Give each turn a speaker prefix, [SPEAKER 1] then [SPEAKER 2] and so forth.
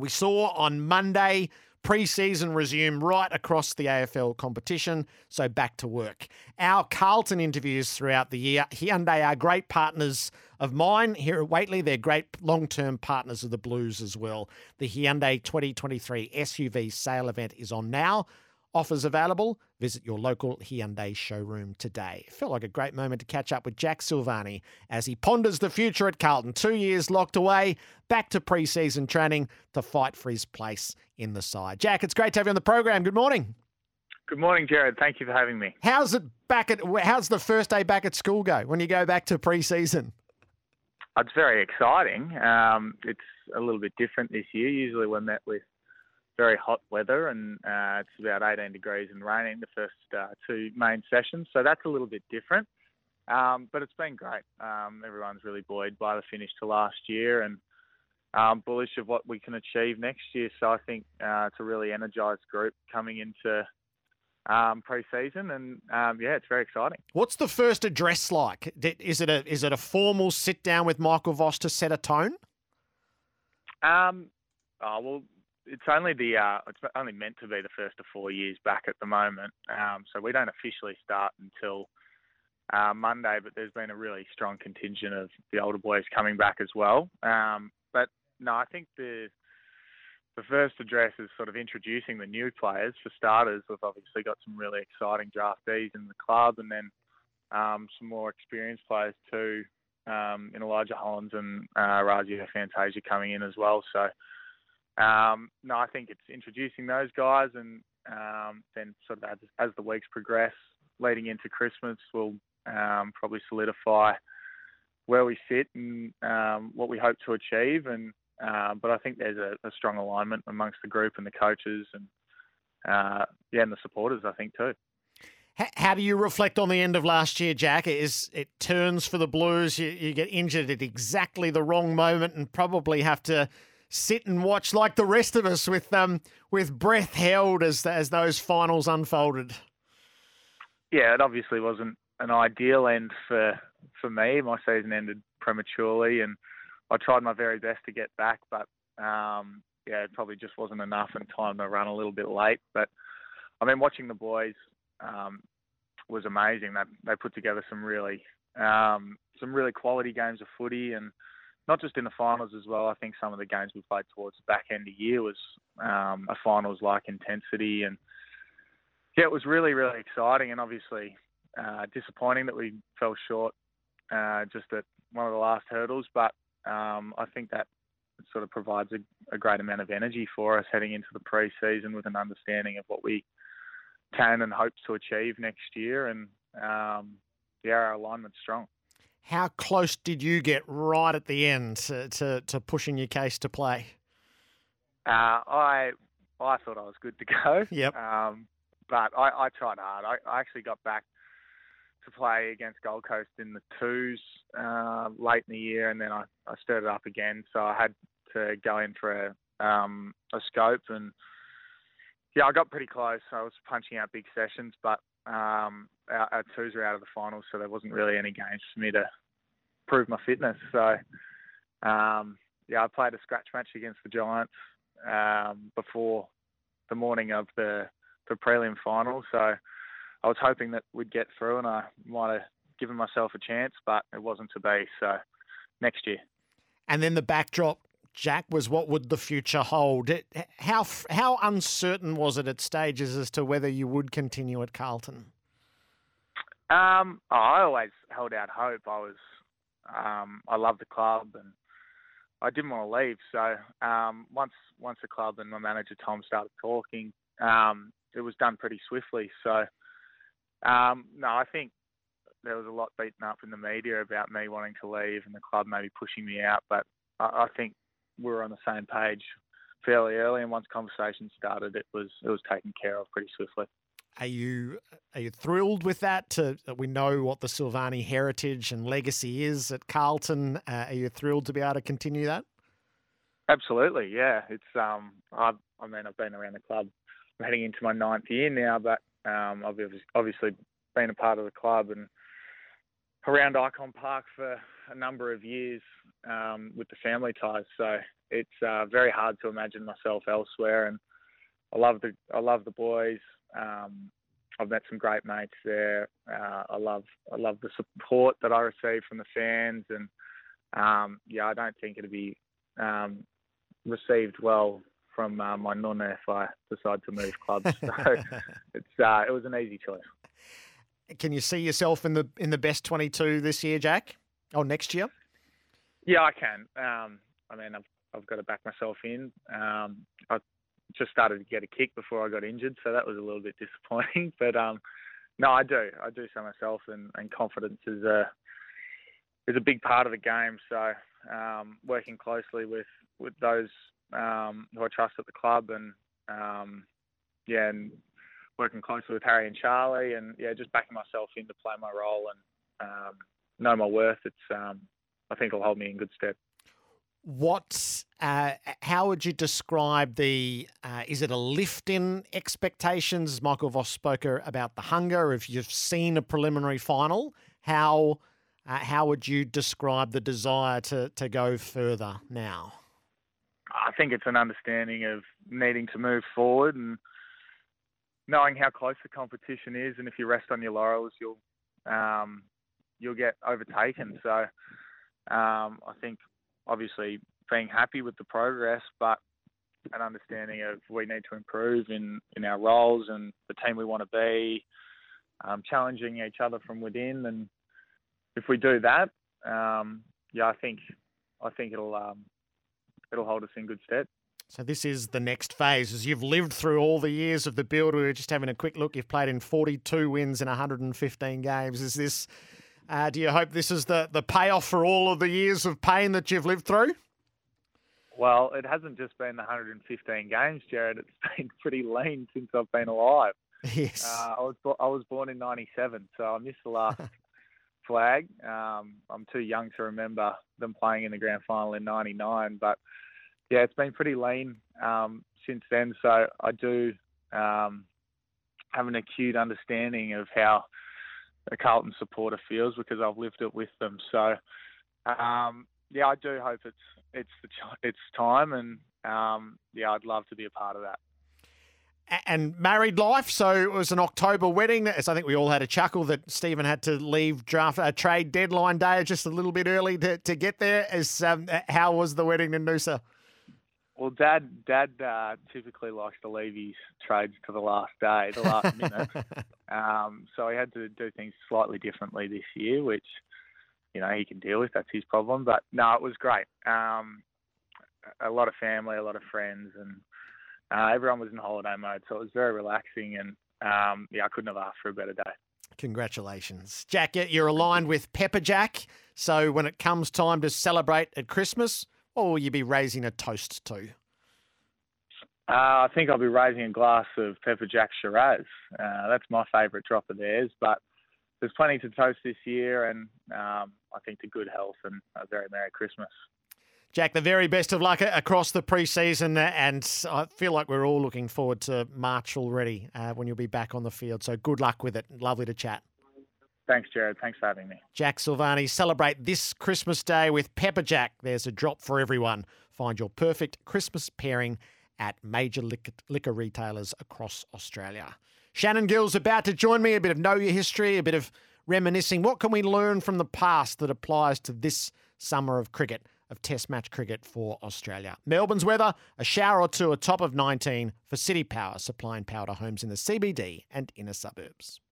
[SPEAKER 1] We saw on Monday Pre-season resume right across the AFL competition, so back to work. Our Carlton interviews throughout the year. Hyundai are great partners of mine here at Whateley. They're great long-term partners of the Blues as well. The Hyundai 2023 SUV sale event is on now. Offers available. Visit your local Hyundai showroom today. It felt like a great moment to catch up with Jack Silvagni as he ponders the future at Carlton. Two years locked away, back to pre-season training to fight for his place in the side. Jack, it's great to have you on the program. Good morning.
[SPEAKER 2] Good morning, Gerard. Thank you for having me.
[SPEAKER 1] How's it back at? How's the first day back at school go when you go back to pre-season?
[SPEAKER 2] It's very exciting. Um, it's a little bit different this year. Usually, we're met with very hot weather and uh, it's about 18 degrees and raining the first uh, two main sessions. So that's a little bit different. Um, but it's been great. Um, everyone's really buoyed by the finish to last year and um, bullish of what we can achieve next year. So I think uh, it's a really energised group coming into um, pre-season, and um, yeah, it's very exciting.
[SPEAKER 1] What's the first address like? Is it a is it a formal sit down with Michael Voss to set a tone?
[SPEAKER 2] Um, oh, well, it's only the uh, it's only meant to be the first of four years back at the moment. Um, so we don't officially start until uh, Monday, but there's been a really strong contingent of the older boys coming back as well. Um, but no, I think the the first address is sort of introducing the new players. For starters, we've obviously got some really exciting draftees in the club, and then um, some more experienced players too, um, in Elijah Hollands and uh, Orazio Fantasia coming in as well. So um, no, I think it's introducing those guys, and um, then sort of as, as, the weeks progress, leading into Christmas, we'll um, probably solidify where we sit and um, what we hope to achieve. And uh, but I think there's a, a, strong alignment amongst the group and the coaches, and uh, yeah, and the supporters. I think too.
[SPEAKER 1] How do you reflect on the end of last year, Jack? Is it turns for the Blues? You, you get injured at exactly the wrong moment, and probably have to sit and watch like the rest of us with um with breath held as as those finals unfolded.
[SPEAKER 2] Yeah, it obviously wasn't an ideal end for for me. My season ended prematurely, and I tried my very best to get back, but um, yeah, it probably just wasn't enough and time to run a little bit late. But I mean, watching the boys um, was amazing. They they put together some really um, some really quality games of footy and not just in the finals as well. I think some of the games we played towards the back end of the year was um, a finals like intensity, and yeah, it was really really exciting and obviously uh, disappointing that we fell short uh, just at one of the last hurdles. But um, I think that sort of provides a, a, great amount of energy for us heading into the pre-season with an understanding of what we can and hope to achieve next year, and um, yeah, our alignment's strong.
[SPEAKER 1] How close did you get right at the end to, to, to pushing your case to play?
[SPEAKER 2] Uh, I I thought I was good to go.
[SPEAKER 1] Yep.
[SPEAKER 2] Um, but I, I tried hard. I, I, actually got back to play against Gold Coast in the twos uh, late in the year, and then I, I stirred it up again. So I had to go in for a, um, a scope, and yeah, I got pretty close. I was punching out big sessions, but um, our, our twos are out of the finals, so there wasn't really any games for me to prove my fitness. So, um, yeah, I played a scratch match against the Giants um, before the morning of the the prelim final. So, I was hoping that we'd get through, and I might have given myself a chance, but it wasn't to be. So, next year.
[SPEAKER 1] And then the backdrop Jack, was what would the future hold? It, how how uncertain was it at stages as to whether you would continue at Carlton?
[SPEAKER 2] Um, oh, I always held out hope. I was, um, I love the club and I didn't want to leave. So um, once once the club and my manager Tom started talking, um, it was done pretty swiftly. So um, no, I think there was a lot beaten up in the media about me wanting to leave and the club maybe pushing me out. But I, I think we were on the same page fairly early, and once conversation started, it was it was taken care of pretty swiftly.
[SPEAKER 1] Are you are you thrilled with that? To that we know what the Silvagni heritage and legacy is at Carlton. Uh, are you thrilled to be able to continue that?
[SPEAKER 2] Absolutely, yeah. It's um, I've, I mean, I've been around the club. I'm heading into my ninth year now, but um, I've obviously been a part of the club and around Ikon Park for a number of years um, with the family ties. So it's uh, very hard to imagine myself elsewhere. And I love the I love the boys. Um, I've met some great mates there. Uh, I love I love the support that I receive from the fans, and um, yeah, I don't think it'll be um, received well from uh, my nonna if I decide to move clubs. So it's uh, it was an easy choice.
[SPEAKER 1] Can you see yourself in the in the best twenty two this year, Jack? Or next year?
[SPEAKER 2] Yeah, I can. Um, I mean, I've I've got to back myself in. Um, I just started to get a kick before I got injured, so that was a little bit disappointing. But um, no, I do. I do so myself, and, and confidence is a is a big part of the game. So um, working closely with with those um, who I trust at the club, and um, yeah, and working closely with Harry and Charlie, and yeah, just backing myself in to play my role and um, know my worth. It's um, I think it'll hold me in good stead.
[SPEAKER 1] What's Uh, how would you describe the? Uh, is it a lift in expectations? Michael Voss spoke about the hunger. If you've seen a preliminary final, how uh, how would you describe the desire to to go further now?
[SPEAKER 2] I think it's an understanding of needing to move forward and knowing how close the competition is, and if you rest on your laurels, you'll um, you'll get overtaken. So um, I think obviously being happy with the progress, but an understanding of we need to improve in, in our roles and the team we want to be, um, challenging each other from within, and if we do that, um, yeah, I think I think it'll um, it'll hold us in good stead.
[SPEAKER 1] So this is the next phase. As you've lived through all the years of the build, we were just having a quick look. You've played in 42 wins in 115 games. Is this uh, do you hope this is the, the payoff for all of the years of pain that you've lived through?
[SPEAKER 2] Well, it hasn't just been 115 games, Gerard. It's been pretty lean since I've been alive.
[SPEAKER 1] Yes.
[SPEAKER 2] Uh, I was I was born in '97, so I missed the last flag. Um, I'm too young to remember them playing in the grand final in '99, but yeah, it's been pretty lean um, since then. So I do um, have an acute understanding of how a Carlton supporter feels because I've lived it with them. So um, yeah, I do hope it's it's the it's time, and um, yeah, I'd love to be a part of that.
[SPEAKER 1] And married life, so it was an October wedding. So I think we all had a chuckle that Stephen had to leave draft uh, trade deadline day just a little bit early to, to get there. As um, how was the wedding in Noosa?
[SPEAKER 2] Well, Dad, Dad uh, typically likes to leave his trades to the last day, the last minute. Um, so he had to do things slightly differently this year, which you know he can deal with. That's his problem. But no, it was great. Um, a lot of family, a lot of friends, and uh, everyone was in holiday mode, so it was very relaxing. And um, yeah, I couldn't have asked for a better day.
[SPEAKER 1] Congratulations, Jack. You're aligned with Pepper Jack. So when it comes time to celebrate at Christmas, what will you be raising a toast to?
[SPEAKER 2] Uh, I think I'll be raising a glass of Pepper Jack Shiraz. Uh, that's my favourite drop of theirs, but there's plenty to toast this year, and um, I think to good health and a very Merry Christmas.
[SPEAKER 1] Jack, the very best of luck across the preseason, and I feel like we're all looking forward to March already uh, when you'll be back on the field. So good luck with it. Lovely to chat.
[SPEAKER 2] Thanks, Gerard. Thanks for having me.
[SPEAKER 1] Jack Silvagni, celebrate this Christmas Day with Pepper Jack. There's a drop for everyone. Find your perfect Christmas pairing at major liquor, liquor retailers across Australia. Shannon Gill's about to join me. A bit of know your history, a bit of reminiscing. What can we learn from the past that applies to this summer of cricket, of Test match cricket for Australia? Melbourne's weather, a shower or two, a top of 19 for CitiPower, supplying power to homes in the CBD and inner suburbs.